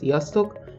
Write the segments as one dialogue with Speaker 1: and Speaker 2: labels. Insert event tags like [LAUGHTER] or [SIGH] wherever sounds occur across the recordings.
Speaker 1: Sziasztok!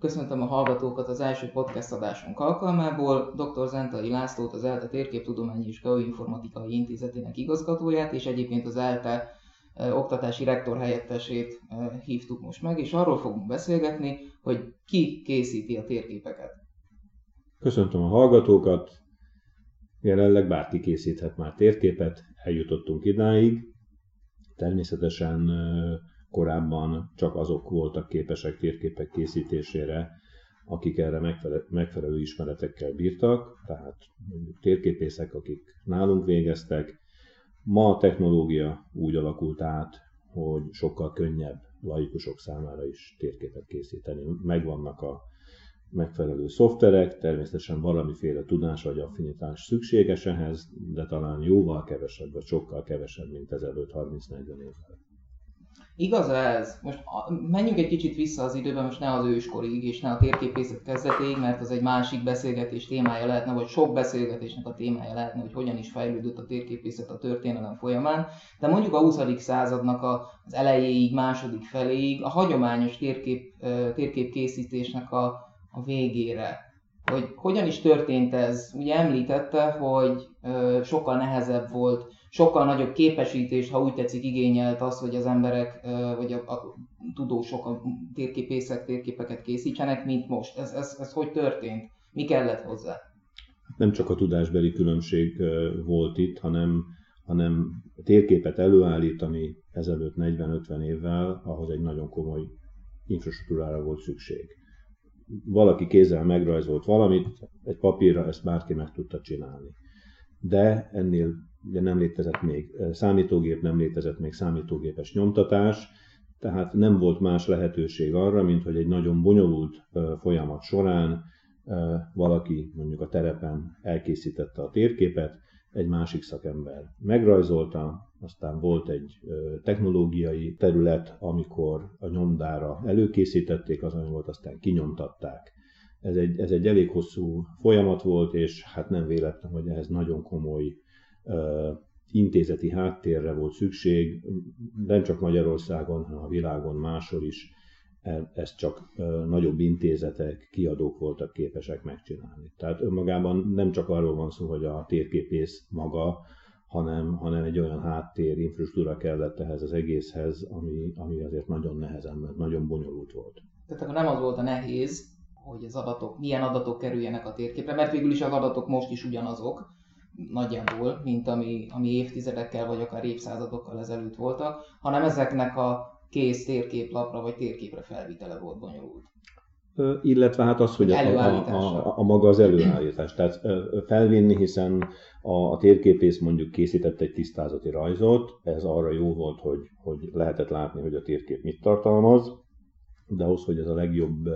Speaker 1: Köszöntöm a hallgatókat az első podcast adásunk alkalmából. Dr. Zentai Lászlót, az ELTE Térképtudományi és Geoinformatikai Intézetének igazgatóját, és egyébként az ELTE oktatási rektor helyettesét hívtuk most meg, és arról fogunk beszélgetni, hogy ki készíti a térképeket.
Speaker 2: Köszöntöm a hallgatókat, Jelenleg bárki készíthet már térképet, eljutottunk idáig. Természetesen korábban csak azok voltak képesek térképek készítésére, akik erre megfelelő ismeretekkel bírtak, tehát mondjuk térképészek, akik nálunk végeztek. Ma a technológia úgy alakult át, hogy sokkal könnyebb laikusok számára is térképet készíteni. Megvannak a megfelelő szoftverek, természetesen valamiféle tudás vagy affinitás szükséges ehhez, de talán jóval kevesebb, vagy sokkal kevesebb, mint ezelőtt 30-40 évvel.
Speaker 1: Igaz ez? Most menjünk egy kicsit vissza az időben, most ne az őskorig, és ne a térképészet kezdetéig, mert az egy másik beszélgetés témája lehetne, vagy sok beszélgetésnek a témája lehetne, hogy hogyan is fejlődött a térképészet a történelem folyamán. De mondjuk a 20. századnak az elejéig, második feléig a hagyományos térkép, térképkészítésnek a a végére. Hogy hogyan is történt ez? Ugye említette, hogy ö, sokkal nehezebb volt, sokkal nagyobb képesítés, ha úgy tetszik, igényelt az, hogy az emberek, ö, vagy a, a tudósok, a térképészek térképeket készítsenek, mint most. Ez, ez, ez hogy történt? Mi kellett hozzá?
Speaker 2: Nem csak a tudásbeli különbség volt itt, hanem, hanem térképet előállítani ezelőtt 40-50 évvel, ahhoz egy nagyon komoly infrastruktúrára volt szükség valaki kézzel megrajzolt valamit, egy papírra ezt bárki meg tudta csinálni. De ennél ugye nem létezett még számítógép, nem létezett még számítógépes nyomtatás, tehát nem volt más lehetőség arra, mint hogy egy nagyon bonyolult folyamat során valaki mondjuk a terepen elkészítette a térképet, egy másik szakember megrajzolta, aztán volt egy technológiai terület, amikor a nyomdára előkészítették az anyagot, aztán kinyomtatták. Ez egy, ez egy elég hosszú folyamat volt, és hát nem véletlen, hogy ehhez nagyon komoly uh, intézeti háttérre volt szükség, nem csak Magyarországon, hanem a világon máshol is ezt csak nagyobb intézetek, kiadók voltak képesek megcsinálni. Tehát önmagában nem csak arról van szó, hogy a térképész maga hanem, hanem egy olyan háttér, infrastruktúra kellett ehhez az egészhez, ami, ami azért nagyon nehezen, mert nagyon bonyolult volt.
Speaker 1: Tehát akkor nem az volt a nehéz, hogy az adatok, milyen adatok kerüljenek a térképre, mert végül is az adatok most is ugyanazok, nagyjából, mint ami, ami évtizedekkel vagy akár évszázadokkal ezelőtt voltak, hanem ezeknek a kész térképlapra vagy térképre felvitele volt bonyolult
Speaker 2: illetve hát az, hogy a, a, a, a maga az előállítás. Tehát felvinni, hiszen a, a térképész mondjuk készített egy tisztázati rajzot, ez arra jó volt, hogy, hogy lehetett látni, hogy a térkép mit tartalmaz, de ahhoz, hogy ez a legjobb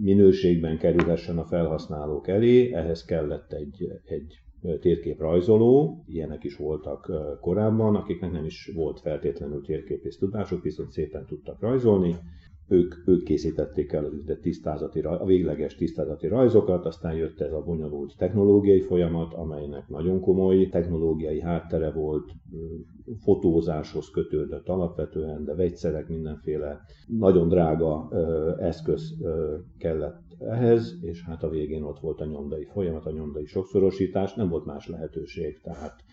Speaker 2: minőségben kerülhessen a felhasználók elé, ehhez kellett egy, egy térképrajzoló, ilyenek is voltak korábban, akiknek nem is volt feltétlenül térképész tudásuk, viszont szépen tudtak rajzolni, ők, ők készítették el az tisztázati, a végleges tisztázati rajzokat, aztán jött ez a bonyolult technológiai folyamat, amelynek nagyon komoly technológiai háttere volt, fotózáshoz kötődött alapvetően, de vegyszerek, mindenféle. Nagyon drága eszköz kellett ehhez, és hát a végén ott volt a nyomdai folyamat, a nyomdai sokszorosítás, nem volt más lehetőség, tehát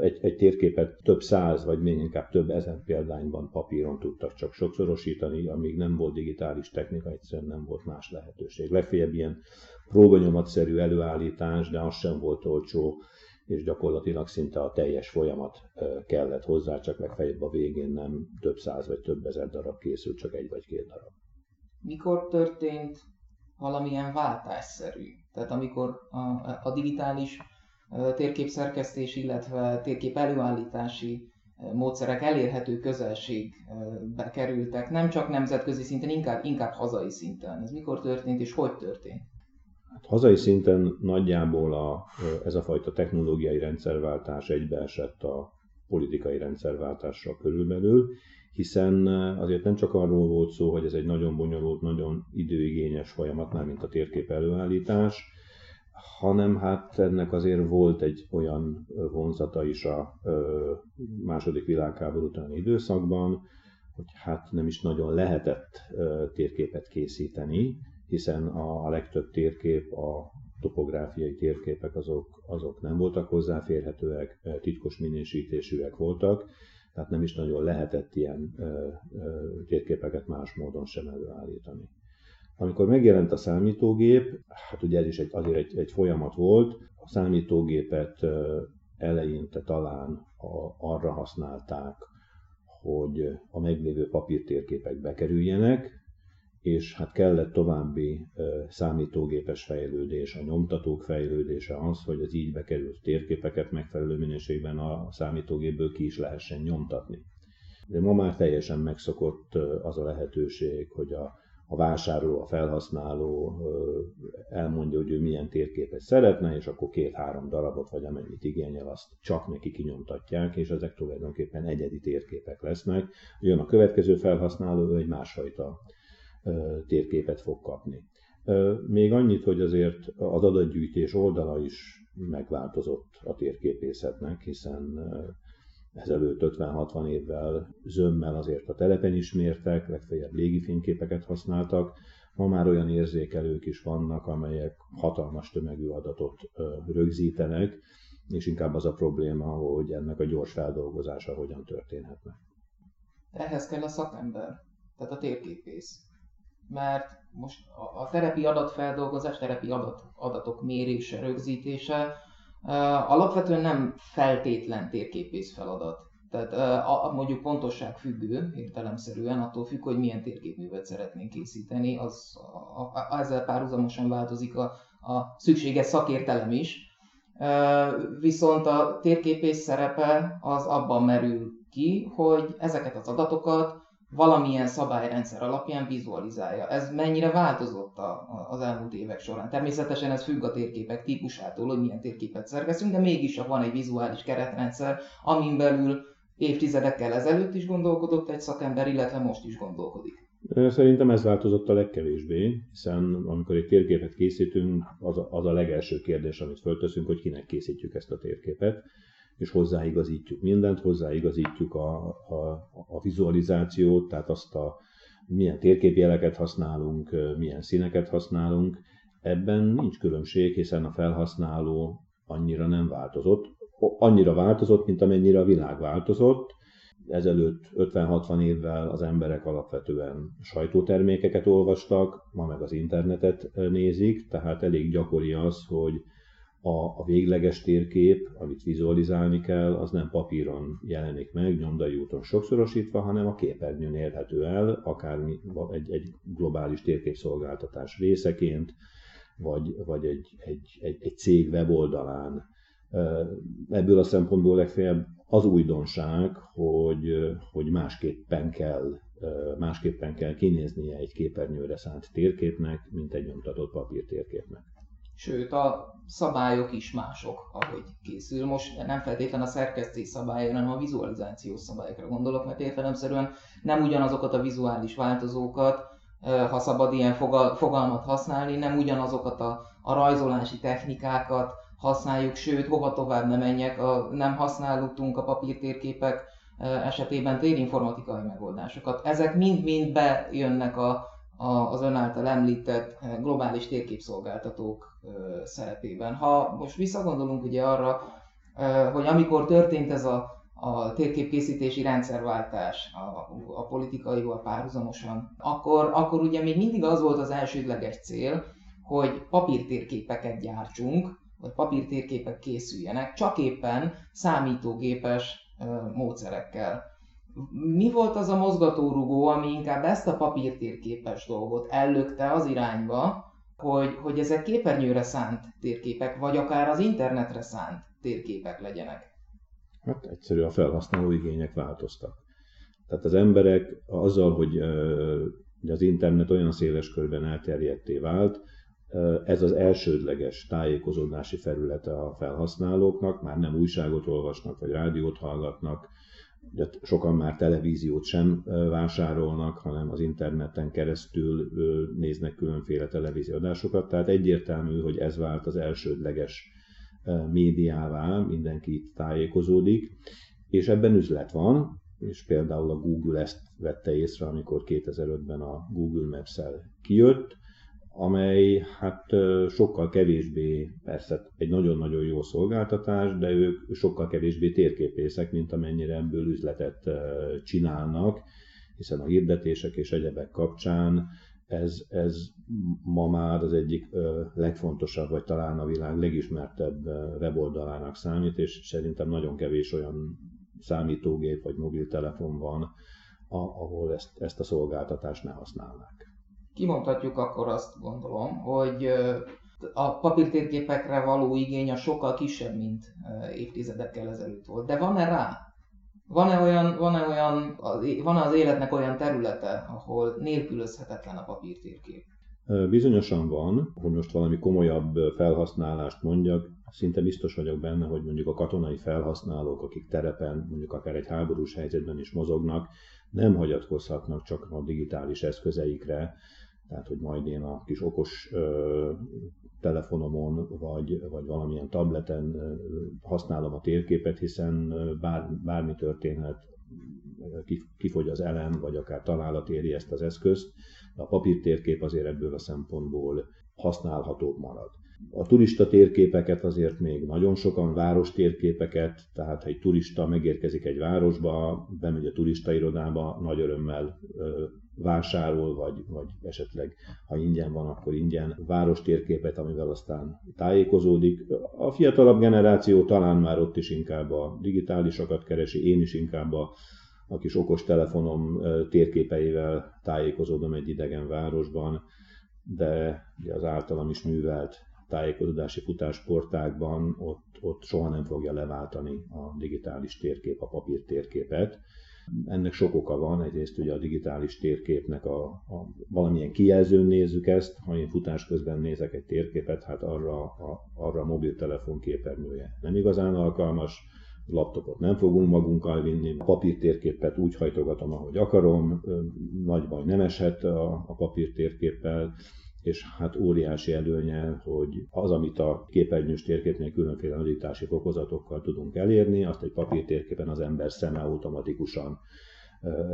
Speaker 2: egy, egy térképet több száz, vagy még inkább több ezer példányban papíron tudtak csak sokszorosítani, amíg nem volt digitális technika, egyszerűen nem volt más lehetőség. Legfeljebb ilyen próbanyomatszerű előállítás, de az sem volt olcsó, és gyakorlatilag szinte a teljes folyamat kellett hozzá, csak legfeljebb a végén nem több száz vagy több ezer darab készült, csak egy vagy két darab.
Speaker 1: Mikor történt valamilyen váltásszerű. Tehát amikor a, a digitális térképszerkesztés, illetve térkép előállítási módszerek elérhető közelségbe kerültek, nem csak nemzetközi szinten, inkább, inkább hazai szinten. Ez mikor történt és hogy történt?
Speaker 2: Hát hazai szinten nagyjából a, ez a fajta technológiai rendszerváltás egybeesett a politikai rendszerváltással körülbelül, hiszen azért nem csak arról volt szó, hogy ez egy nagyon bonyolult, nagyon időigényes folyamat, már mint a térkép előállítás, hanem hát ennek azért volt egy olyan vonzata is a második világháború utáni időszakban, hogy hát nem is nagyon lehetett térképet készíteni, hiszen a legtöbb térkép, a topográfiai térképek azok, azok nem voltak hozzáférhetőek, titkos minősítésűek voltak, tehát nem is nagyon lehetett ilyen térképeket más módon sem előállítani. Amikor megjelent a számítógép, hát ugye ez is egy, azért egy, egy folyamat volt, a számítógépet eleinte talán arra használták, hogy a meglévő papírtérképek bekerüljenek, és hát kellett további számítógépes fejlődés, a nyomtatók fejlődése az, hogy az így bekerült térképeket megfelelő minőségben a számítógépből ki is lehessen nyomtatni. De ma már teljesen megszokott az a lehetőség, hogy a a vásárló, a felhasználó elmondja, hogy ő milyen térképet szeretne, és akkor két-három darabot, vagy amennyit igényel, azt csak neki kinyomtatják, és ezek tulajdonképpen egyedi térképek lesznek. Jön a következő felhasználó, ő egy másfajta térképet fog kapni. Még annyit, hogy azért az adatgyűjtés oldala is megváltozott a térképészetnek, hiszen ezelőtt 50-60 évvel zömmel azért a telepen is mértek, legfeljebb légifényképeket használtak, ma már olyan érzékelők is vannak, amelyek hatalmas tömegű adatot rögzítenek, és inkább az a probléma, hogy ennek a gyors feldolgozása hogyan történhetne.
Speaker 1: Ehhez kell a szakember, tehát a térképész. Mert most a, a terepi adatfeldolgozás, terepi adat, adatok mérése, rögzítése alapvetően nem feltétlen térképész feladat. Tehát a, mondjuk pontosság függő, értelemszerűen, attól függ, hogy milyen térképművet szeretnénk készíteni, az a, a, ezzel párhuzamosan változik a, a szükséges szakértelem is. Viszont a térképész szerepe az abban merül ki, hogy ezeket az adatokat valamilyen szabályrendszer alapján vizualizálja. Ez mennyire változott a, a, az elmúlt évek során? Természetesen ez függ a térképek típusától, hogy milyen térképet szerkezünk, de mégis van egy vizuális keretrendszer, amin belül évtizedekkel ezelőtt is gondolkodott egy szakember, illetve most is gondolkodik.
Speaker 2: Szerintem ez változott a legkevésbé, hiszen amikor egy térképet készítünk, az a, az a legelső kérdés, amit fölteszünk, hogy kinek készítjük ezt a térképet és hozzáigazítjuk mindent, hozzáigazítjuk a, a, a vizualizációt, tehát azt a milyen térképjeleket használunk, milyen színeket használunk. Ebben nincs különbség, hiszen a felhasználó annyira nem változott. Annyira változott, mint amennyire a világ változott. Ezelőtt 50-60 évvel az emberek alapvetően sajtótermékeket olvastak, ma meg az internetet nézik, tehát elég gyakori az, hogy a, a végleges térkép, amit vizualizálni kell, az nem papíron jelenik meg, nyomdai úton sokszorosítva, hanem a képernyőn érhető el, akár egy, egy globális térképszolgáltatás részeként, vagy, vagy egy, egy, egy, egy cég weboldalán. Ebből a szempontból legfeljebb az újdonság, hogy, hogy másképpen kell másképpen kell kinéznie egy képernyőre szánt térképnek, mint egy nyomtatott papírtérképnek
Speaker 1: sőt a szabályok is mások, ahogy készül. Most nem feltétlenül a szerkesztés szabályai, hanem a vizualizációs szabályokra gondolok, mert értelemszerűen nem ugyanazokat a vizuális változókat, ha szabad ilyen fogalmat használni, nem ugyanazokat a, a rajzolási technikákat használjuk, sőt, hova tovább nem menjek, a, nem használtunk a papírtérképek esetében térinformatikai megoldásokat. Ezek mind-mind bejönnek a, az ön által említett eh, globális térképszolgáltatók eh, szerepében. Ha most visszagondolunk ugye arra, eh, hogy amikor történt ez a, a térképkészítési rendszerváltás a, a politikaival párhuzamosan, akkor, akkor ugye még mindig az volt az elsődleges cél, hogy papírtérképeket gyártsunk, vagy papírtérképek készüljenek, csak éppen számítógépes módszerekkel mi volt az a mozgatórugó, ami inkább ezt a papírtérképes dolgot ellökte az irányba, hogy, hogy ezek képernyőre szánt térképek, vagy akár az internetre szánt térképek legyenek?
Speaker 2: Hát egyszerű, a felhasználó igények változtak. Tehát az emberek azzal, hogy az internet olyan széles körben elterjedté vált, ez az elsődleges tájékozódási felülete a felhasználóknak, már nem újságot olvasnak, vagy rádiót hallgatnak, ugye sokan már televíziót sem vásárolnak, hanem az interneten keresztül néznek különféle televízióadásokat, tehát egyértelmű, hogy ez vált az elsődleges médiává, mindenki itt tájékozódik, és ebben üzlet van, és például a Google ezt vette észre, amikor 2005-ben a Google Maps-el kijött, amely hát sokkal kevésbé, persze egy nagyon-nagyon jó szolgáltatás, de ők sokkal kevésbé térképészek, mint amennyire ebből üzletet csinálnak, hiszen a hirdetések és egyebek kapcsán ez, ez ma már az egyik legfontosabb, vagy talán a világ legismertebb weboldalának számít, és szerintem nagyon kevés olyan számítógép vagy mobiltelefon van, ahol ezt, ezt a szolgáltatást ne használnák.
Speaker 1: Kimondhatjuk akkor azt gondolom, hogy a papírtérképekre való igény a sokkal kisebb, mint évtizedekkel ezelőtt volt. De van-e rá? Van-e olyan, van-e olyan, van az életnek olyan területe, ahol nélkülözhetetlen a papírtérkép?
Speaker 2: Bizonyosan van, hogy most valami komolyabb felhasználást mondjak, szinte biztos vagyok benne, hogy mondjuk a katonai felhasználók, akik terepen, mondjuk akár egy háborús helyzetben is mozognak, nem hagyatkozhatnak csak a digitális eszközeikre, tehát hogy majd én a kis okos ö, telefonomon vagy, vagy valamilyen tableten ö, használom a térképet, hiszen bár, bármi történhet, kifogy az elem, vagy akár találat éri ezt az eszközt, de a papírtérkép azért ebből a szempontból használhatóbb marad. A turista térképeket azért még nagyon sokan, város térképeket, tehát ha egy turista megérkezik egy városba, bemegy a turista irodába, nagy örömmel vásárol, vagy, vagy esetleg ha ingyen van, akkor ingyen város térképet, amivel aztán tájékozódik. A fiatalabb generáció talán már ott is inkább a digitálisokat keresi, én is inkább a, a kis okos telefonom térképeivel tájékozódom egy idegen városban, de az általam is művelt tájékozódási futásportákban ott, ott soha nem fogja leváltani a digitális térkép a papír térképet. Ennek sok oka van, egyrészt ugye a digitális térképnek a, a valamilyen kijelzőn nézzük ezt, ha én futás közben nézek egy térképet, hát arra a, arra a mobiltelefon képernyője nem igazán alkalmas, laptopot nem fogunk magunkkal vinni, a papírtérképet úgy hajtogatom, ahogy akarom, nagy baj nem eshet a, a papírtérképpel, és hát óriási előnye, hogy az, amit a képernyős térképnél különféle nagyítási fokozatokkal tudunk elérni, azt egy papírtérképen az ember szeme automatikusan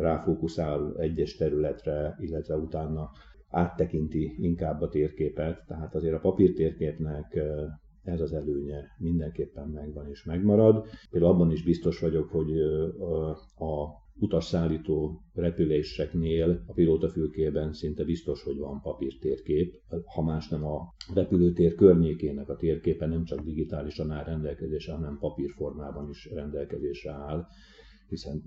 Speaker 2: ráfókuszál egyes területre, illetve utána áttekinti inkább a térképet, tehát azért a papírtérképnek ez az előnye mindenképpen megvan és megmarad. Például abban is biztos vagyok, hogy a utasszállító repüléseknél a pilótafülkében szinte biztos, hogy van papírtérkép, ha más nem a repülőtér környékének a térképe nem csak digitálisan áll rendelkezésre, hanem papírformában is rendelkezésre áll hiszen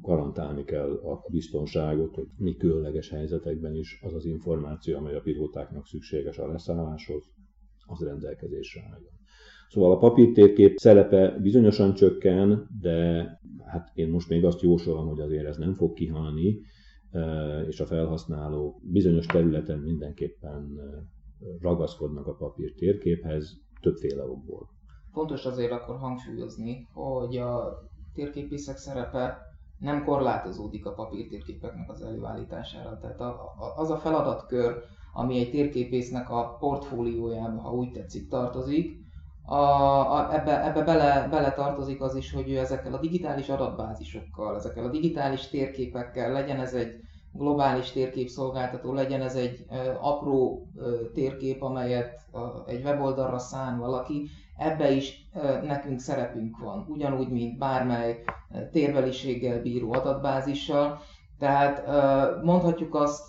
Speaker 2: garantálni kell a biztonságot, hogy mi különleges helyzetekben is az az információ, amely a pilótáknak szükséges a leszálláshoz, az rendelkezésre álljon. Szóval a papírtérkép szerepe bizonyosan csökken, de hát én most még azt jósolom, hogy azért ez nem fog kihalni, és a felhasználók bizonyos területen mindenképpen ragaszkodnak a papírtérképhez többféle okból.
Speaker 1: Fontos azért akkor hangsúlyozni, hogy a térképészek szerepe nem korlátozódik a papírtérképeknek az előállítására. Tehát a, a, az a feladatkör, ami egy térképésznek a portfóliójában, ha úgy tetszik, tartozik, a, a, ebbe, ebbe bele, bele tartozik az is, hogy ő ezekkel a digitális adatbázisokkal, ezekkel a digitális térképekkel, legyen ez egy globális térképszolgáltató, legyen ez egy ö, apró ö, térkép, amelyet ö, egy weboldalra szán valaki, ebbe is ö, nekünk szerepünk van, ugyanúgy, mint bármely térbeliséggel bíró adatbázissal. Tehát ö, mondhatjuk azt,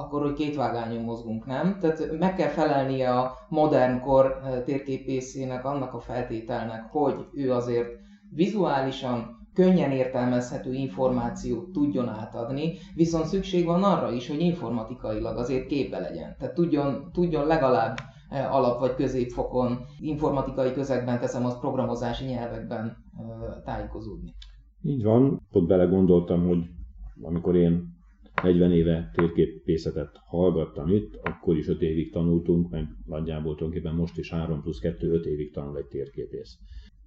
Speaker 1: akkor hogy két vágányon mozgunk, nem? Tehát meg kell felelnie a modern kor eh, térképészének annak a feltételnek, hogy ő azért vizuálisan könnyen értelmezhető információt tudjon átadni, viszont szükség van arra is, hogy informatikailag azért képbe legyen. Tehát tudjon, tudjon legalább e, alap vagy középfokon, informatikai közegben teszem az programozási nyelvekben e, tájékozódni.
Speaker 2: Így van, ott belegondoltam, hogy amikor én 40 éve térképészetet hallgattam itt, akkor is 5 évig tanultunk, meg nagyjából tulajdonképpen most is 3 plusz 2, 5 évig tanul egy térképész.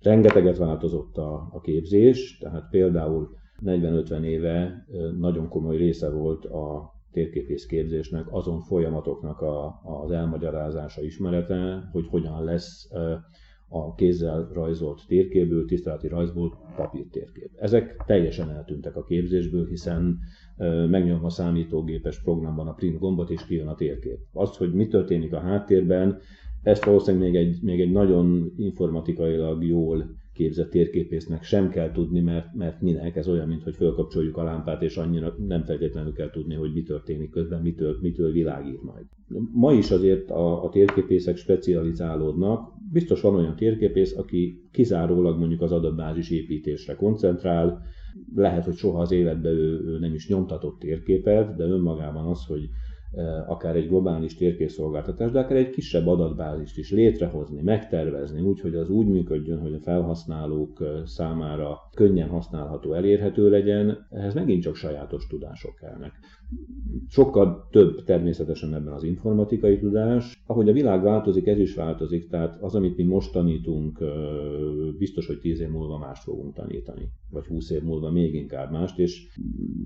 Speaker 2: Rengeteget változott a, a képzés, tehát például 40-50 éve nagyon komoly része volt a térképész képzésnek azon folyamatoknak a, az elmagyarázása, ismerete, hogy hogyan lesz a kézzel rajzolt térképből, tiszteleti rajzból papírtérkép. Ezek teljesen eltűntek a képzésből, hiszen megnyom a számítógépes programban a print gombot, és kijön a térkép. Azt, hogy mi történik a háttérben, ezt valószínűleg még egy, még egy nagyon informatikailag jól képzett térképésznek sem kell tudni, mert, mert minek, ez olyan, mint hogy fölkapcsoljuk a lámpát, és annyira nem feltétlenül kell tudni, hogy mi történik közben, mitől, mitől világít majd. Ma is azért a, a térképészek specializálódnak. Biztos van olyan térképész, aki kizárólag mondjuk az adatbázis építésre koncentrál, lehet, hogy soha az életben ő, ő nem is nyomtatott térképet, de önmagában az, hogy akár egy globális térképszolgáltatás, de akár egy kisebb adatbázist is létrehozni, megtervezni, úgy, hogy az úgy működjön, hogy a felhasználók számára könnyen használható, elérhető legyen, ehhez megint csak sajátos tudások kellnek. Sokkal több természetesen ebben az informatikai tudás. Ahogy a világ változik, ez is változik, tehát az, amit mi most tanítunk, biztos, hogy 10 év múlva mást fogunk tanítani, vagy 20 év múlva még inkább mást, és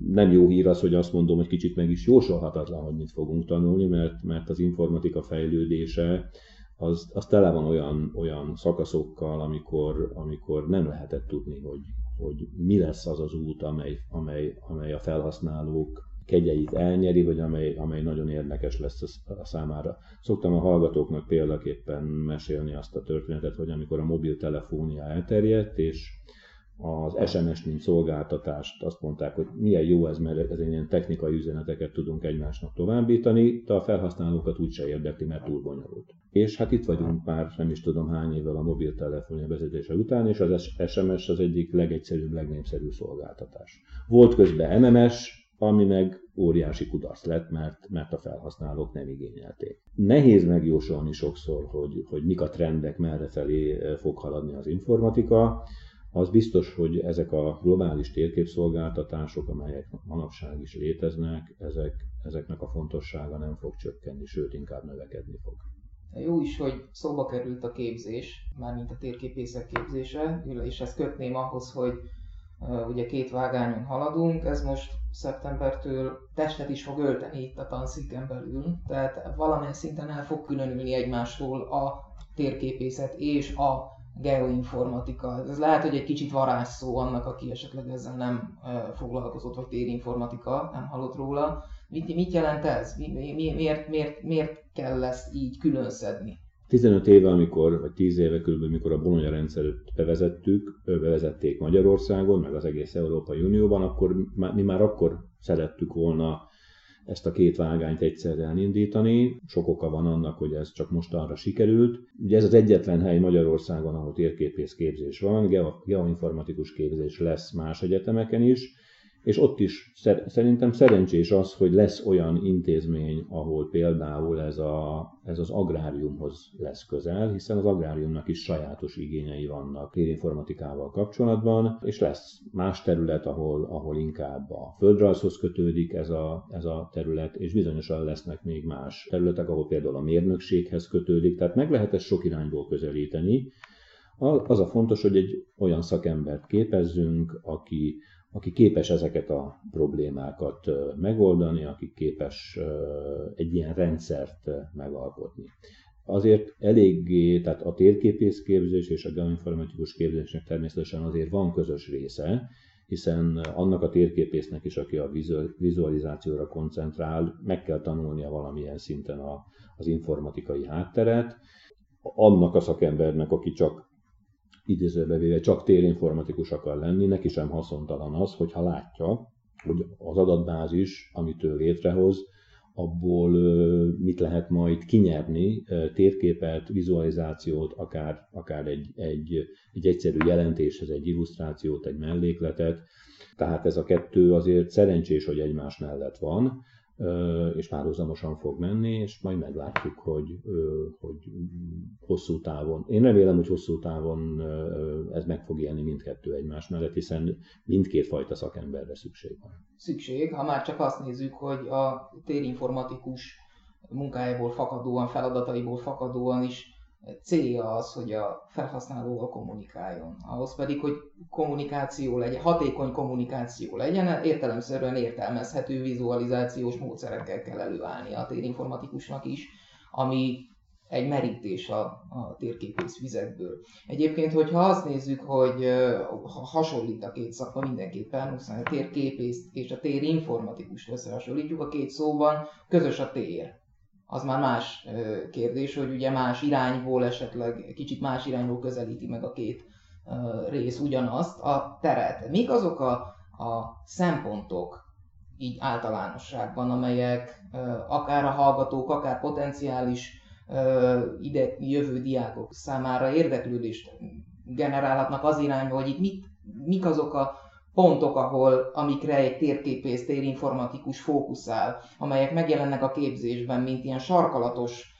Speaker 2: nem jó hír az, hogy azt mondom, hogy kicsit meg is jósolhatatlan, hogy mit fogunk tanulni, mert, mert az informatika fejlődése az, az tele van olyan, olyan szakaszokkal, amikor, amikor nem lehetett tudni, hogy, hogy mi lesz az az út, amely, amely, amely a felhasználók kegyeit elnyeri, vagy amely, amely nagyon érdekes lesz a számára. Szoktam a hallgatóknak példaképpen mesélni azt a történetet, hogy amikor a mobiltelefónia elterjedt, és az SMS mint szolgáltatást azt mondták, hogy milyen jó ez, mert ez ilyen technikai üzeneteket tudunk egymásnak továbbítani, de a felhasználókat úgyse érdekli, mert túl bonyolult. És hát itt vagyunk már nem is tudom hány évvel a mobiltelefonja vezetése után, és az SMS az egyik legegyszerűbb, legnépszerűbb szolgáltatás. Volt közben MMS, ami meg óriási kudarc lett, mert, mert a felhasználók nem igényelték. Nehéz megjósolni sokszor, hogy, hogy mik a trendek, merre felé fog haladni az informatika, az biztos, hogy ezek a globális térképszolgáltatások, amelyek manapság is léteznek, ezek, ezeknek a fontossága nem fog csökkenni, sőt inkább növekedni fog.
Speaker 1: Jó is, hogy szóba került a képzés, mármint a térképészek képzése, és ezt kötném ahhoz, hogy ugye két vágányon haladunk, ez most szeptembertől testet is fog ölteni itt a tanszéken belül, tehát valamilyen szinten el fog különülni egymástól a térképészet és a geoinformatika. Ez lehet, hogy egy kicsit varázsszó annak, aki esetleg ezzel nem foglalkozott, vagy térinformatika, nem hallott róla. Mit, mit jelent ez? Mi, mi, miért, miért, miért kell ezt így külön szedni?
Speaker 2: 15 éve, amikor, vagy 10 éve körülbelül, mikor a Bologna rendszert bevezettük, bevezették Magyarországon, meg az egész Európai Unióban, akkor mi már akkor szerettük volna ezt a két vágányt egyszerre elindítani. Sok oka van annak, hogy ez csak most arra sikerült. Ugye ez az egyetlen hely Magyarországon, ahol térképész képzés van, geoinformatikus képzés lesz más egyetemeken is, és ott is szerintem szerencsés az, hogy lesz olyan intézmény, ahol például ez, a, ez az agráriumhoz lesz közel, hiszen az agráriumnak is sajátos igényei vannak térinformatikával kapcsolatban, és lesz más terület, ahol, ahol inkább a földrajzhoz kötődik ez a, ez a terület, és bizonyosan lesznek még más területek, ahol például a mérnökséghez kötődik, tehát meg lehet ezt sok irányból közelíteni. Az a fontos, hogy egy olyan szakembert képezzünk, aki aki képes ezeket a problémákat megoldani, aki képes egy ilyen rendszert megalkotni. Azért eléggé, tehát a térképészképzés és a geoinformatikus képzésnek természetesen azért van közös része, hiszen annak a térképésznek is, aki a vizualizációra koncentrál, meg kell tanulnia valamilyen szinten a, az informatikai hátteret, annak a szakembernek, aki csak idézőbe véve csak térinformatikus akar lenni, neki sem haszontalan az, hogyha látja, hogy az adatbázis, amit ő létrehoz, abból mit lehet majd kinyerni, térképet, vizualizációt, akár, akár egy, egy, egy egyszerű jelentéshez, egy illusztrációt, egy mellékletet. Tehát ez a kettő azért szerencsés, hogy egymás mellett van, és párhuzamosan fog menni, és majd meglátjuk, hogy, hogy hosszú távon. Én remélem, hogy hosszú távon ez meg fog élni mindkettő egymás mellett, hiszen mindkét fajta szakemberre szükség van.
Speaker 1: Szükség, ha már csak azt nézzük, hogy a térinformatikus munkájából fakadóan, feladataiból fakadóan is célja az, hogy a felhasználóval kommunikáljon. Ahhoz pedig, hogy kommunikáció legyen, hatékony kommunikáció legyen, értelemszerűen értelmezhető vizualizációs módszerekkel kell előállni a térinformatikusnak is, ami egy merítés a, a térképész vizekből. Egyébként, hogyha azt nézzük, hogy ha hasonlít a két szakma mindenképpen, hiszen a térképész és a térinformatikust összehasonlítjuk, a két szóban közös a tér az már más kérdés, hogy ugye más irányból esetleg kicsit más irányból közelíti meg a két rész ugyanazt a teret. Mik azok a, a szempontok így általánosságban, amelyek akár a hallgatók, akár potenciális ide jövő diákok számára érdeklődést generálhatnak az irányba, hogy itt mit, mik azok a pontok, ahol, amikre egy térképész, térinformatikus fókuszál, amelyek megjelennek a képzésben, mint ilyen sarkalatos,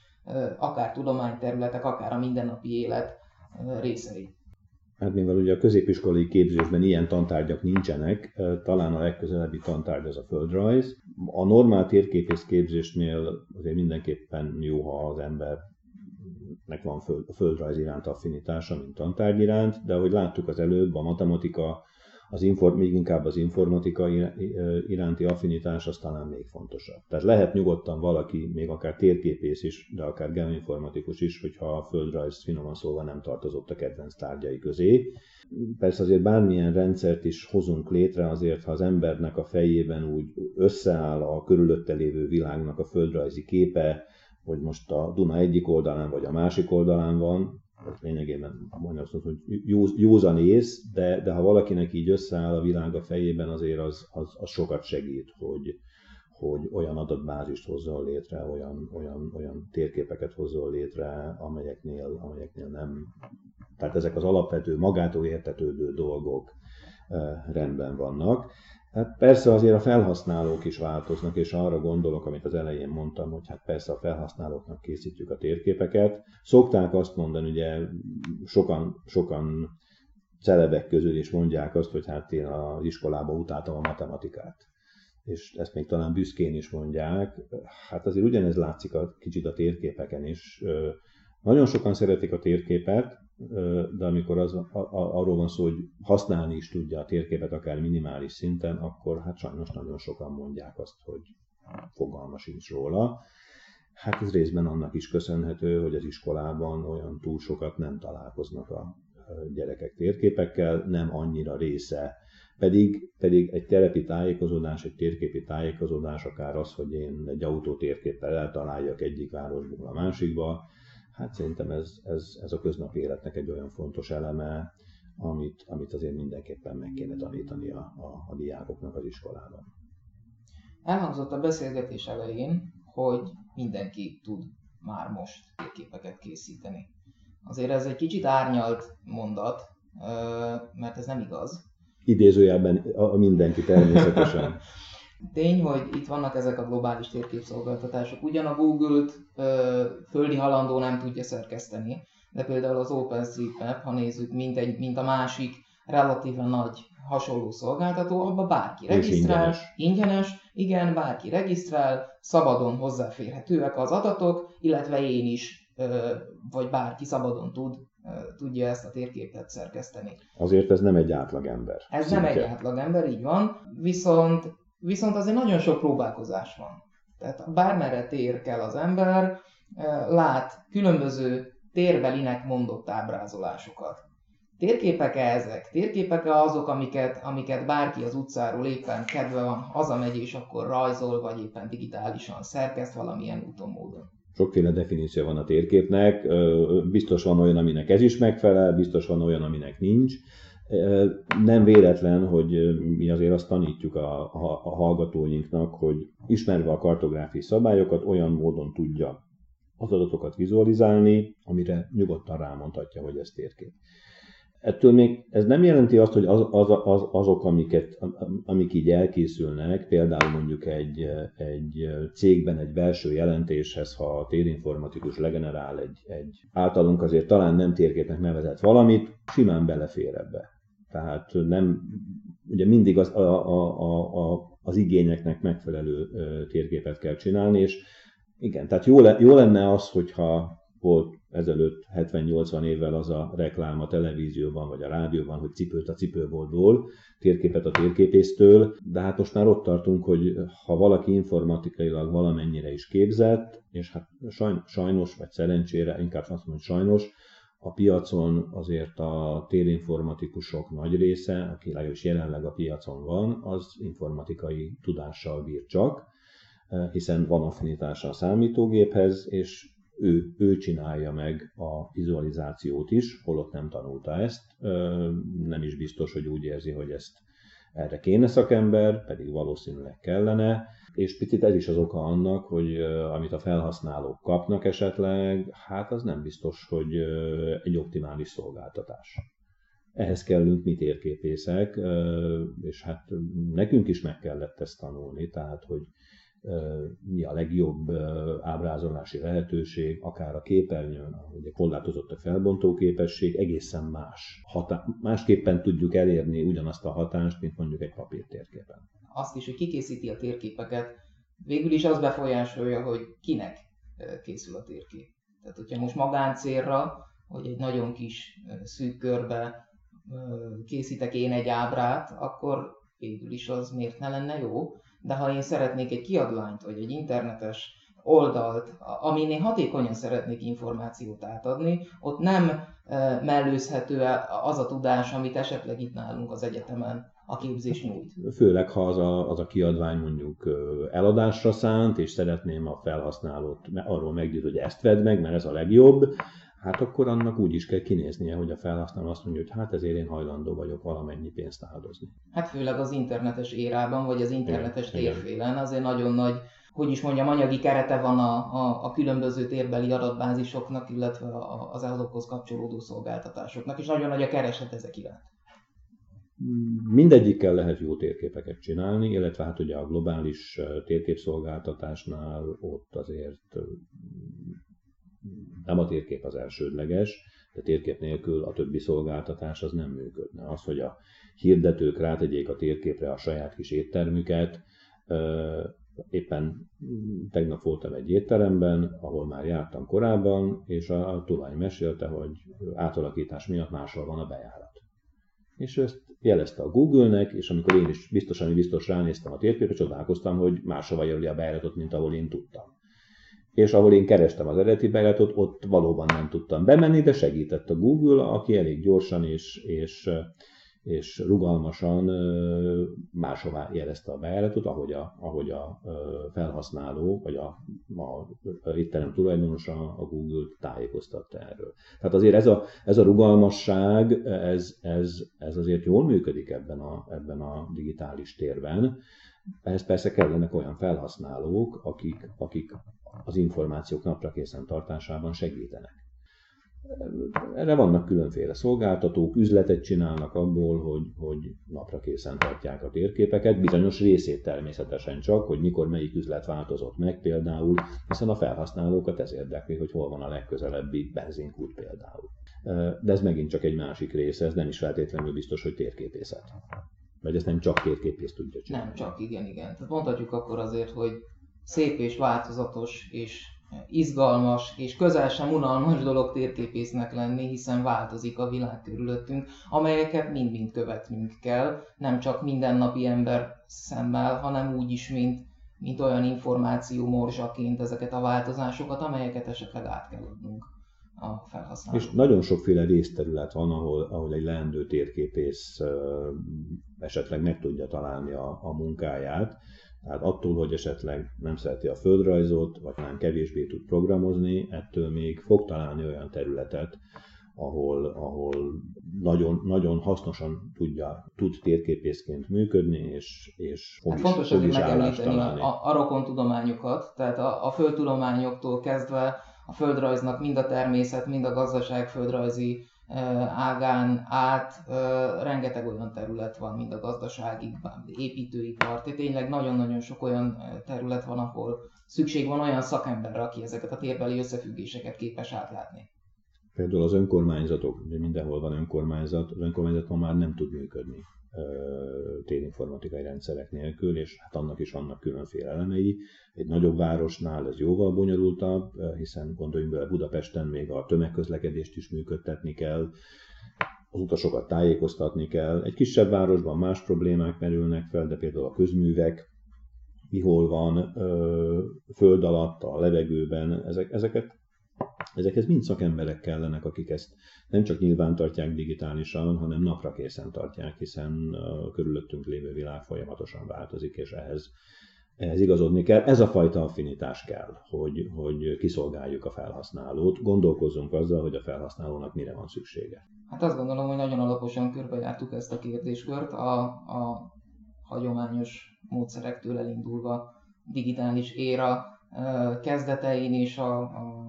Speaker 1: akár tudományterületek, akár a mindennapi élet részei.
Speaker 2: Hát mivel ugye a középiskolai képzésben ilyen tantárgyak nincsenek, talán a legközelebbi tantárgy az a földrajz. A normál térképész képzésnél azért mindenképpen jó, ha az ember nek van föld, a földrajz iránt affinitása, mint tantárgy iránt, de ahogy láttuk az előbb, a matematika, az inform, még inkább az informatika iránti affinitás az talán még fontosabb. Tehát lehet nyugodtan valaki, még akár térképész is, de akár geoinformatikus is, hogyha a földrajz finoman szólva nem tartozott a kedvenc tárgyai közé. Persze azért bármilyen rendszert is hozunk létre, azért ha az embernek a fejében úgy összeáll a körülötte lévő világnak a földrajzi képe, hogy most a Duna egyik oldalán vagy a másik oldalán van, lényegében mondja azt, hogy józan ész, de, de ha valakinek így összeáll a világ a fejében, azért az, az, az sokat segít, hogy, hogy olyan adatbázist hozzon létre, olyan, olyan, olyan térképeket hozzon létre, amelyeknél, amelyeknél nem. Tehát ezek az alapvető, magától értetődő dolgok eh, rendben vannak. Hát persze azért a felhasználók is változnak, és arra gondolok, amit az elején mondtam, hogy hát persze a felhasználóknak készítjük a térképeket. Szokták azt mondani, ugye sokan, sokan celebek közül is mondják azt, hogy hát én az iskolába utáltam a matematikát. És ezt még talán büszkén is mondják. Hát azért ugyanez látszik a, kicsit a térképeken is. Nagyon sokan szeretik a térképet, de amikor az, a, a, arról van szó, hogy használni is tudja a térképet akár minimális szinten, akkor hát sajnos nagyon sokan mondják azt, hogy fogalma sincs róla. Hát ez részben annak is köszönhető, hogy az iskolában olyan túl sokat nem találkoznak a gyerekek térképekkel, nem annyira része. Pedig, pedig egy terepi tájékozódás, egy térképi tájékozódás, akár az, hogy én egy autótérképpel eltaláljak egyik városból a másikba, hát szerintem ez, ez, ez a köznapi életnek egy olyan fontos eleme, amit, amit azért mindenképpen meg kéne tanítani a, a, a diákoknak az iskolában.
Speaker 1: Elhangzott a beszélgetés elején, hogy mindenki tud már most képeket készíteni. Azért ez egy kicsit árnyalt mondat, mert ez nem igaz.
Speaker 2: Idézőjelben a mindenki természetesen. [LAUGHS]
Speaker 1: Tény, hogy itt vannak ezek a globális térképszolgáltatások. Ugyan a Google-t ö, földi halandó nem tudja szerkeszteni, de például az OpenStreetMap, ha nézzük, mint, egy, mint a másik relatíven nagy hasonló szolgáltató, abba bárki regisztrál, ingyenes. ingyenes, igen, bárki regisztrál, szabadon hozzáférhetőek az adatok, illetve én is, ö, vagy bárki szabadon tud tudja ezt a térképet szerkeszteni.
Speaker 2: Azért ez nem egy átlagember.
Speaker 1: Ez szintje. nem egy átlagember, így van, viszont Viszont azért nagyon sok próbálkozás van. Tehát bármerre tér kell az ember, lát különböző térbelinek mondott ábrázolásokat. Térképek-e ezek? Térképek-e azok, amiket, amiket bárki az utcáról éppen kedve van, hazamegy és akkor rajzol, vagy éppen digitálisan szerkeszt valamilyen úton módon?
Speaker 2: Sokféle definíció van a térképnek, biztos van olyan, aminek ez is megfelel, biztos van olyan, aminek nincs. Nem véletlen, hogy mi azért azt tanítjuk a, a, a hallgatóinknak, hogy ismerve a kartográfiai szabályokat, olyan módon tudja az adatokat vizualizálni, amire nyugodtan rámondhatja, hogy ez térkép. Ettől még ez nem jelenti azt, hogy az, az, az, azok, amiket, amik így elkészülnek, például mondjuk egy, egy cégben egy belső jelentéshez, ha a térinformatikus legenerál egy, egy általunk azért talán nem térképnek nevezett valamit, simán belefér ebbe. Tehát nem, ugye mindig az, a, a, a, az igényeknek megfelelő térképet kell csinálni, és igen, tehát jó, le, jó lenne az, hogyha volt ezelőtt 70-80 évvel az a reklám a televízióban vagy a rádióban, hogy cipőt a cipőboltból, térképet a térképésztől, de hát most már ott tartunk, hogy ha valaki informatikailag valamennyire is képzett, és hát sajnos, vagy szerencsére, inkább azt mondom, hogy sajnos, a piacon azért a térinformatikusok nagy része, aki legalábbis jelenleg a piacon van, az informatikai tudással bír csak, hiszen van affinitása a számítógéphez, és ő, ő csinálja meg a vizualizációt is, holott nem tanulta ezt, nem is biztos, hogy úgy érzi, hogy ezt erre kéne szakember, pedig valószínűleg kellene, és picit ez is az oka annak, hogy amit a felhasználók kapnak esetleg, hát az nem biztos, hogy egy optimális szolgáltatás. Ehhez kellünk mi térképészek, és hát nekünk is meg kellett ezt tanulni, tehát hogy mi a legjobb ábrázolási lehetőség, akár a képernyőn, ugye korlátozott a felbontó képesség, egészen más. Hatá- másképpen tudjuk elérni ugyanazt a hatást, mint mondjuk egy papírtérképen.
Speaker 1: Azt is, hogy kikészíti a térképeket, végül is az befolyásolja, hogy kinek készül a térkép. Tehát, hogyha most magáncélra, hogy egy nagyon kis szűk körbe készítek én egy ábrát, akkor végül is az miért ne lenne jó de ha én szeretnék egy kiadványt, vagy egy internetes oldalt, amin én hatékonyan szeretnék információt átadni, ott nem mellőzhető az a tudás, amit esetleg itt nálunk az egyetemen a képzés nyújt.
Speaker 2: Főleg, ha az a, az a kiadvány mondjuk eladásra szánt, és szeretném a felhasználót arról meggyőzni, hogy ezt vedd meg, mert ez a legjobb, hát akkor annak úgy is kell kinéznie, hogy a felhasználó azt mondja, hogy hát ezért én hajlandó vagyok valamennyi pénzt áldozni.
Speaker 1: Hát főleg az internetes érában, vagy az internetes igen, térfélen azért nagyon nagy hogy is mondjam, anyagi kerete van a, a, a különböző térbeli adatbázisoknak, illetve az azokhoz kapcsolódó szolgáltatásoknak, és nagyon nagy a kereset ezek iránt.
Speaker 2: Mindegyikkel lehet jó térképeket csinálni, illetve hát ugye a globális térképszolgáltatásnál ott azért nem a térkép az elsődleges, de térkép nélkül a többi szolgáltatás az nem működne. Az, hogy a hirdetők rátegyék a térképre a saját kis éttermüket, éppen tegnap voltam egy étteremben, ahol már jártam korábban, és a, tulaj mesélte, hogy átalakítás miatt máshol van a bejárat. És ezt jelezte a Google-nek, és amikor én is biztosan, biztos ránéztem a térképre, csodálkoztam, hogy máshova jelöli a bejáratot, mint ahol én tudtam. És ahol én kerestem az eredeti bejáratot, ott valóban nem tudtam bemenni, de segített a Google, aki elég gyorsan és, és, és rugalmasan máshová jelezte a bejáratot, ahogy a, ahogy a felhasználó, vagy a, a étterem tulajdonosa a Google tájékoztatta erről. Tehát azért ez a, ez a rugalmasság, ez, ez, ez azért jól működik ebben a, ebben a digitális térben. Ehhez persze kellenek olyan felhasználók, akik, akik az információk napra készen tartásában segítenek. Erre vannak különféle szolgáltatók, üzletet csinálnak abból, hogy, hogy napra készen tartják a térképeket, bizonyos részét természetesen csak, hogy mikor melyik üzlet változott meg például, hiszen a felhasználókat ez érdekli, hogy hol van a legközelebbi benzinkút például. De ez megint csak egy másik része, ez nem is feltétlenül biztos, hogy térképészet. Vagy ezt nem csak térképész tudja csinálni.
Speaker 1: Nem csak, igen, igen. Tehát mondhatjuk akkor azért, hogy szép és változatos és izgalmas és közel sem unalmas dolog térképésznek lenni, hiszen változik a világ körülöttünk, amelyeket mind-mind követnünk kell, nem csak mindennapi ember szemmel, hanem úgy is, mint, mint olyan információ morzsaként ezeket a változásokat, amelyeket esetleg át kell adnunk a felhasználók.
Speaker 2: És nagyon sokféle részterület van, ahol, ahol egy leendő térképész esetleg meg tudja találni a, a munkáját tehát attól, hogy esetleg nem szereti a földrajzot, vagy nem kevésbé tud programozni, ettől még fog találni olyan területet, ahol, ahol nagyon, nagyon hasznosan tudja, tud térképészként működni, és, és
Speaker 1: fog hát is, fontos fog is megemlíteni a, a rokon tudományokat, tehát a, a földtudományoktól kezdve a földrajznak mind a természet, mind a gazdaság földrajzi ágán át rengeteg olyan terület van, mind a gazdaságig, építőipar, tehát tényleg nagyon-nagyon sok olyan terület van, ahol szükség van olyan szakemberre, aki ezeket a térbeli összefüggéseket képes átlátni.
Speaker 2: Például az önkormányzatok, ugye mindenhol van önkormányzat, az önkormányzat ma már nem tud működni térinformatikai rendszerek nélkül, és hát annak is vannak különféle elemei. Egy nagyobb városnál ez jóval bonyolultabb, hiszen gondoljunk bele Budapesten még a tömegközlekedést is működtetni kell, az utasokat tájékoztatni kell. Egy kisebb városban más problémák merülnek fel, de például a közművek, mihol van, föld alatt, a levegőben, ezek, ezeket Ezekhez mind szakemberek kellenek, akik ezt nem csak nyilván tartják digitálisan, hanem napra készen tartják, hiszen a körülöttünk lévő világ folyamatosan változik, és ehhez, ehhez igazodni kell. Ez a fajta affinitás kell, hogy, hogy kiszolgáljuk a felhasználót, gondolkozzunk azzal, hogy a felhasználónak mire van szüksége.
Speaker 1: Hát azt gondolom, hogy nagyon alaposan körbejártuk ezt a kérdéskört, a, a hagyományos módszerektől elindulva digitális éra kezdetein és a, a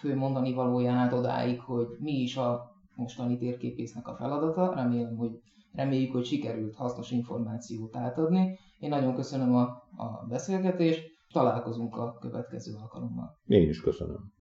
Speaker 1: fő mondani valóján át odáig, hogy mi is a mostani térképésznek a feladata. Remélem, hogy reméljük, hogy sikerült hasznos információt átadni. Én nagyon köszönöm a, a beszélgetést, találkozunk a következő alkalommal.
Speaker 2: Én is köszönöm.